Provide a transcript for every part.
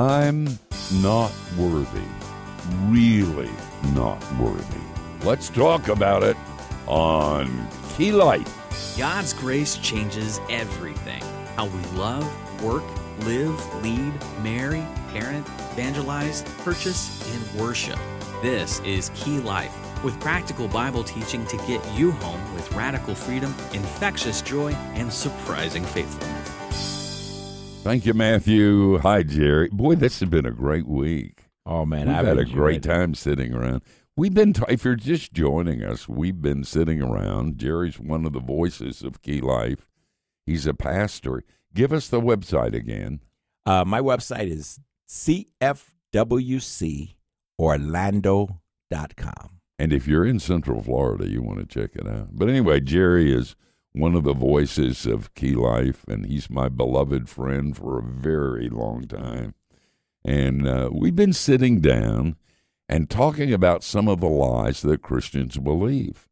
I'm not worthy. Really not worthy. Let's talk about it on Key Life. God's grace changes everything how we love, work, live, lead, marry, parent, evangelize, purchase, and worship. This is Key Life with practical Bible teaching to get you home with radical freedom, infectious joy, and surprising faithfulness. Thank you, Matthew. Hi, Jerry. Boy, this has been a great week. Oh man, I've had a great time sitting around. We've been, t- if you're just joining us, we've been sitting around. Jerry's one of the voices of Key Life. He's a pastor. Give us the website again. Uh, my website is cfwcorlando.com. And if you're in Central Florida, you want to check it out. But anyway, Jerry is one of the voices of Key Life, and he's my beloved friend for a very long time. And uh, we've been sitting down and talking about some of the lies that Christians believe.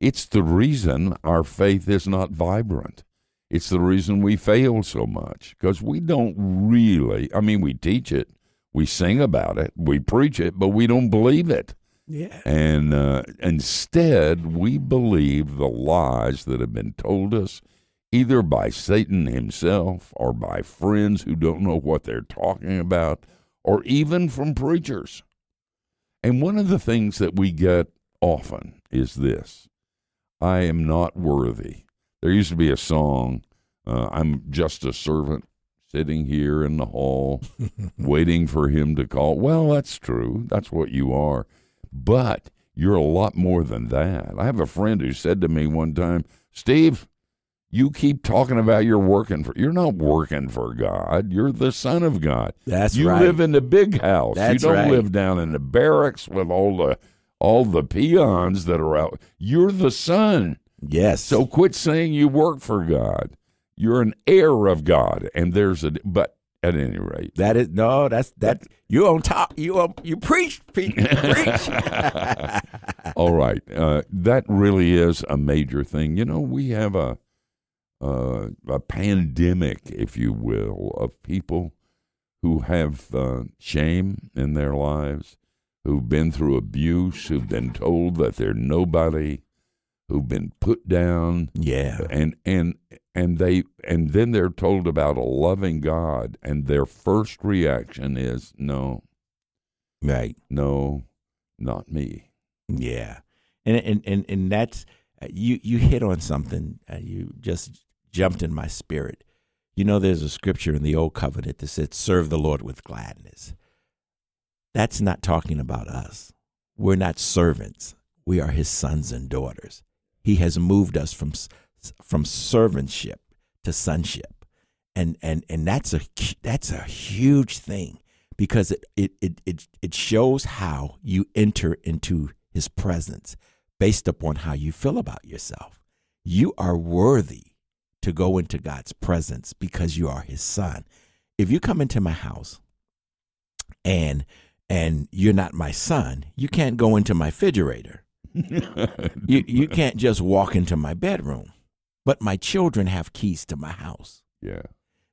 It's the reason our faith is not vibrant. It's the reason we fail so much because we don't really, I mean, we teach it, we sing about it, we preach it, but we don't believe it. Yeah. And uh, instead, we believe the lies that have been told us either by Satan himself or by friends who don't know what they're talking about or even from preachers. And one of the things that we get often is this I am not worthy. There used to be a song, uh, I'm just a servant sitting here in the hall waiting for him to call. Well, that's true. That's what you are. But you're a lot more than that. I have a friend who said to me one time, Steve, you keep talking about you're working for you're not working for God. You're the son of God. That's you right. live in the big house. That's you don't right. live down in the barracks with all the all the peons that are out. You're the son. Yes. So quit saying you work for God. You're an heir of God, and there's a but at any rate, that is no. That's that. You on top. You on, you preach. Pete. Preach. all right, uh, that really is a major thing. You know, we have a uh, a pandemic, if you will, of people who have uh, shame in their lives, who've been through abuse, who've been told that they're nobody, who've been put down, yeah. and and and they and then they're told about a loving God, and their first reaction is no, Right. no, not me. Yeah, and and and and that's you. You hit on something. Uh, you just jumped in my spirit. You know, there's a scripture in the Old Covenant that said, "Serve the Lord with gladness." That's not talking about us. We're not servants. We are His sons and daughters. He has moved us from from servantship to sonship, and and and that's a that's a huge thing because it it it it, it shows how you enter into his presence based upon how you feel about yourself. You are worthy to go into God's presence because you are his son. If you come into my house and and you're not my son, you can't go into my refrigerator. You you can't just walk into my bedroom. But my children have keys to my house. yeah.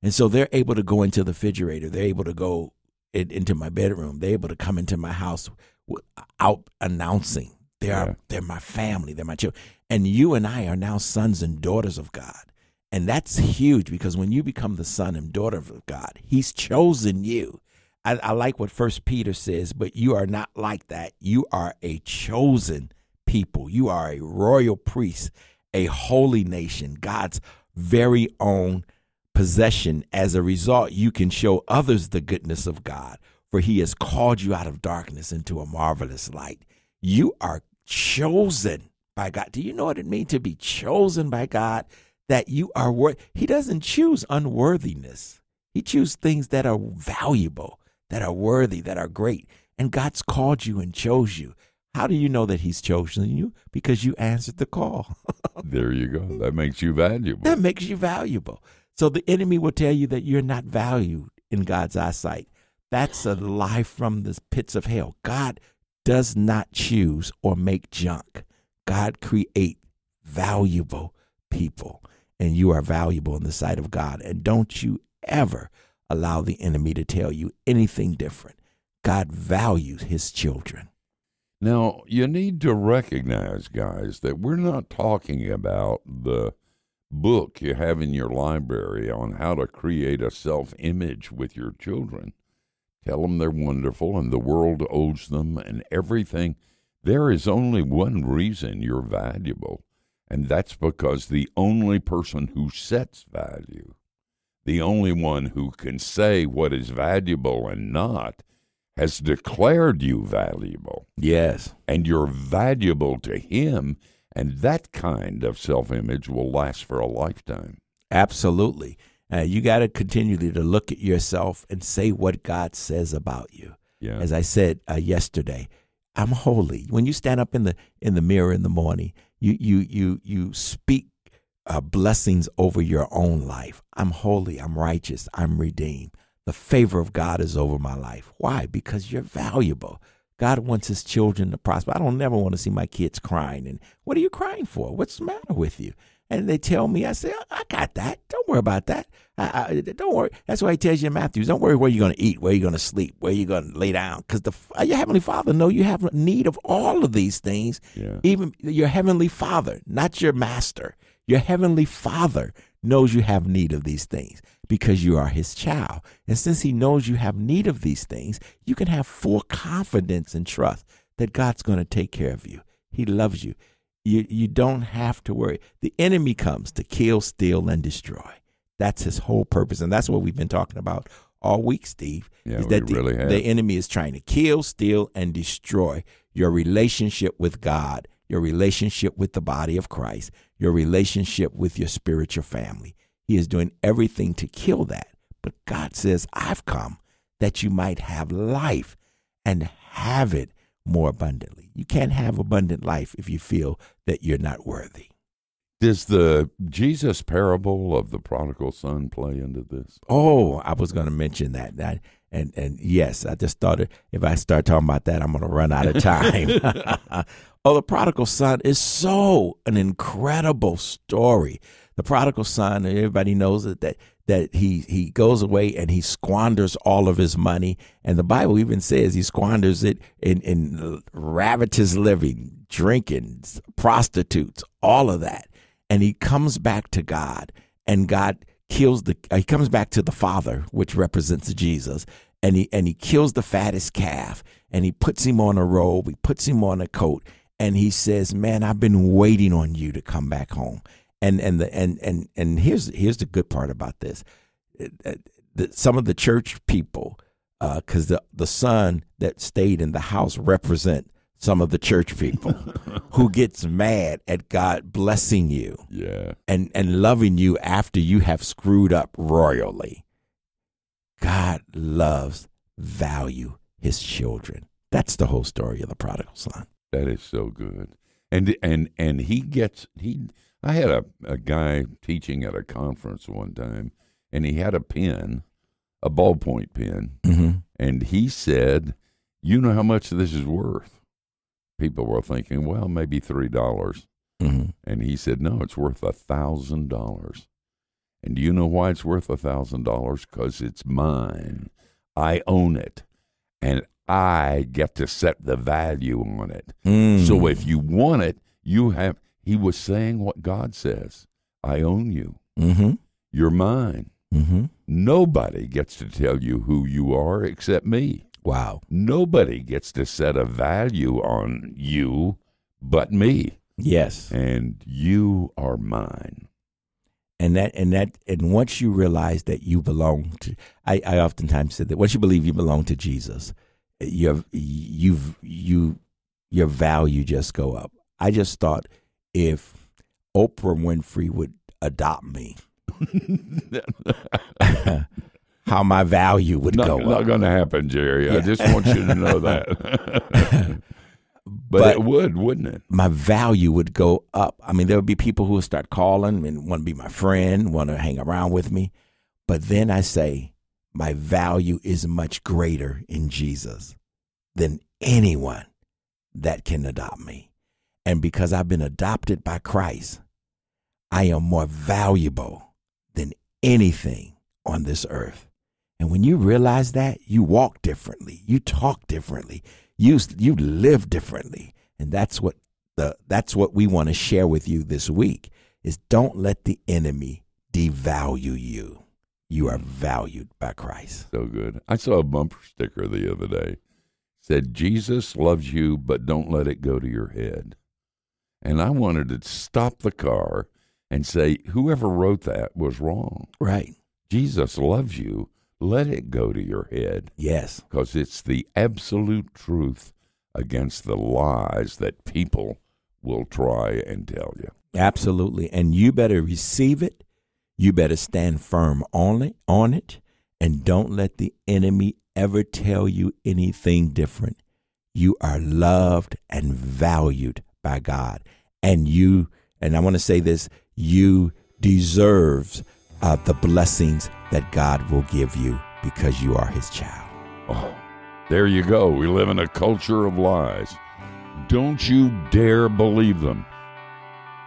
And so they're able to go into the refrigerator. They're able to go in, into my bedroom. They're able to come into my house without announcing. They are Yeah. they're my family. They're my children. And you and I are now sons and daughters of God. And that's huge because when you become the son and daughter of God, He's chosen you. I, I like what First Peter says, but you are not like that. You are a chosen people. You are a royal priest, a holy nation, God's very own possession. As a result, you can show others the goodness of God, for he has called you out of darkness into a marvelous light. You are chosen by God. Do you know what it means to be chosen by God? That you are worth. He doesn't choose unworthiness. He chooses things that are valuable, that are worthy, that are great. And God's called you and chose you. How do you know that He's chosen you? Because you answered the call. There you go. That makes you valuable. that makes you valuable. So the enemy will tell you that you're not valued in God's eyesight. That's a lie from the pits of hell. God does not choose or make junk. God create valuable people, and you are valuable in the sight of God. And don't you ever allow the enemy to tell you anything different. God values his children. Now, you need to recognize, guys, that we're not talking about the book you have in your library on how to create a self image with your children. Tell them they're wonderful and the world owes them and everything. There is only one reason you're valuable, and that's because the only person who sets value, the only one who can say what is valuable and not, has declared you valuable. Yes. And you're valuable to him, and that kind of self image will last for a lifetime. Absolutely. Uh, you got to continually to look at yourself and say what God says about you. Yeah. As I said uh, yesterday, I'm holy. When you stand up in the in the mirror in the morning, you you you you speak uh, blessings over your own life. I'm holy. I'm righteous. I'm redeemed. The favor of God is over my life. Why? Because you're valuable. God wants his children to prosper. I don't never want to see my kids crying. And what are you crying for? What's the matter with you? And they tell me, I say, I got that. Don't worry about that. I, I, don't worry. That's why he tells you in Matthew, don't worry where you're going to eat, where you're going to sleep, where you're going to lay down. Because the your heavenly Father know you have need of all of these things. Yeah. Even your heavenly Father, not your master. Your heavenly Father knows you have need of these things because you are his child. And since he knows you have need of these things, you can have full confidence and trust that God's going to take care of you. He loves you. You you don't have to worry. The enemy comes to kill, steal and destroy. That's his whole purpose and that's what we've been talking about all week, Steve. Yeah, is that the, really the enemy is trying to kill, steal and destroy your relationship with God, your relationship with the body of Christ, your relationship with your spiritual family. He is doing everything to kill that. But God says, I've come that you might have life and have it more abundantly. You can't have abundant life if you feel that you're not worthy. Does the Jesus parable of the prodigal son play into this? Oh, I was going to mention that. that and and yes, I just thought if I start talking about that, I'm going to run out of time. oh, the prodigal son is so an incredible story. The prodigal son, everybody knows that that that he he goes away and he squanders all of his money, and the Bible even says he squanders it in in ravenous living, drinking, prostitutes, all of that, and he comes back to God, and God kills the uh, he comes back to the father which represents jesus and he and he kills the fattest calf and he puts him on a robe he puts him on a coat and he says man i've been waiting on you to come back home and and the and and and here's here's the good part about this some of the church people because uh, the the son that stayed in the house represent some of the church people who gets mad at God blessing you Yeah. and and loving you after you have screwed up royally. God loves value his children. That's the whole story of the prodigal son. That is so good. And and and he gets he I had a, a guy teaching at a conference one time and he had a pen, a ballpoint pen, Mm-hmm. and he said, You know how much this is worth? People were thinking, well, maybe three dollars. Mm-hmm. And he said, No, it's worth a thousand dollars. And do you know why it's worth a thousand dollars? Because it's mine. I own it. And I get to set the value on it. Mm. So if you want it, you have he was saying what God says. I own you. Mm-hmm. You're mine. Mm-hmm. Nobody gets to tell you who you are except me. Wow. Nobody gets to set a value on you but me. Yes. And you are mine. and that and that and once you realize that you belong to I, I oftentimes say that once you believe you belong to Jesus, your you've you your value just go up. I just thought if Oprah Winfrey would adopt me, how my value would not, go not up. going to happen, Jerry. I just want you to know that. but, But- it would, wouldn't it? my value would go up. I mean, there would be people who would start calling and want to be my friend, want to hang around with me. But then I say, my value is much greater in Jesus than anyone that can adopt me. And because I've been adopted by Christ, I am more valuable than anything on this earth. And when you realize that, you walk differently, you talk differently, you you live differently. And that's what the that's what we want to share with you this week is don't let the enemy devalue you. You are valued by Christ. So good. I saw a bumper sticker the other day. Said Jesus loves you, but don't let it go to your head. And I wanted to stop the car and say, whoever wrote that was wrong. Right. Jesus loves you. Let it go to your head. Yes. Because it's the absolute truth against the lies that people will try and tell you. Absolutely. And you better receive it. You better stand firm on it, on it, and don't let the enemy ever tell you anything different. You are loved and valued by God. And you, and I want to say this, you deserve uh, the blessings that God will give you because you are his child. Oh, there you go. We live in a culture of lies. Don't you dare believe them.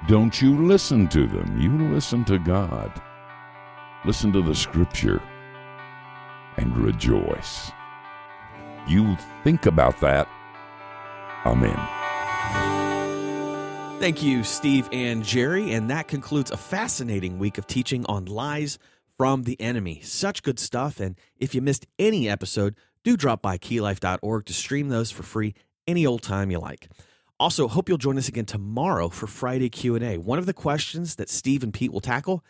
Don't you listen to them. You listen to God. Listen to the scripture and rejoice. You think about that. Amen. Thank you, Steve and Jerry. And that concludes a fascinating week of teaching on lies from the enemy. Such good stuff. And if you missed any episode, do drop by keylife.org to stream those for free any old time you like. Also, hope you'll join us again tomorrow for Friday Q&A. One of the questions that Steve and Pete will tackle,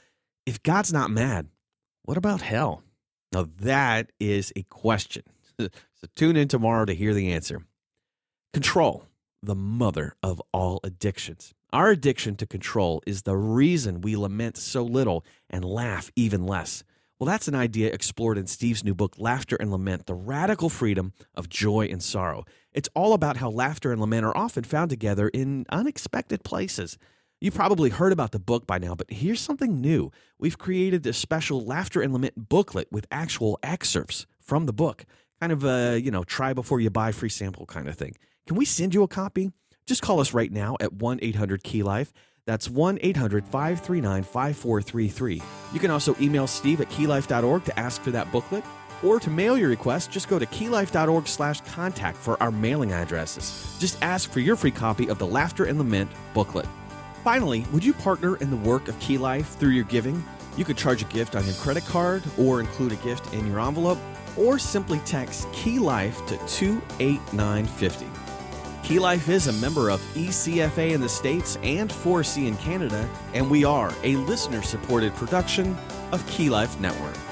if God's not mad, what about hell? Now that is a question. so tune in tomorrow to hear the answer. Control, the mother of all addictions. Our addiction to control is the reason we lament so little and laugh even less. Well, that's an idea explored in Steve's new book, Laughter and Lament The Radical Freedom of Joy and Sorrow. It's all about how laughter and lament are often found together in unexpected places. You've probably heard about the book by now, but here's something new. We've created this special Laughter and Lament booklet with actual excerpts from the book. Kind of a, you know, try before you buy free sample kind of thing. Can we send you a copy? Just call us right now at 1 800 Key Life. That's 1 800 539 5433. You can also email Steve at keylife.org to ask for that booklet. Or to mail your request, just go to keylife.org slash contact for our mailing addresses. Just ask for your free copy of the Laughter and Lament booklet. Finally, would you partner in the work of Key Life through your giving? You could charge a gift on your credit card or include a gift in your envelope, or simply text Key Life to 28950. Key Life is a member of ECFA in the States and 4C in Canada, and we are a listener supported production of Key Life Network.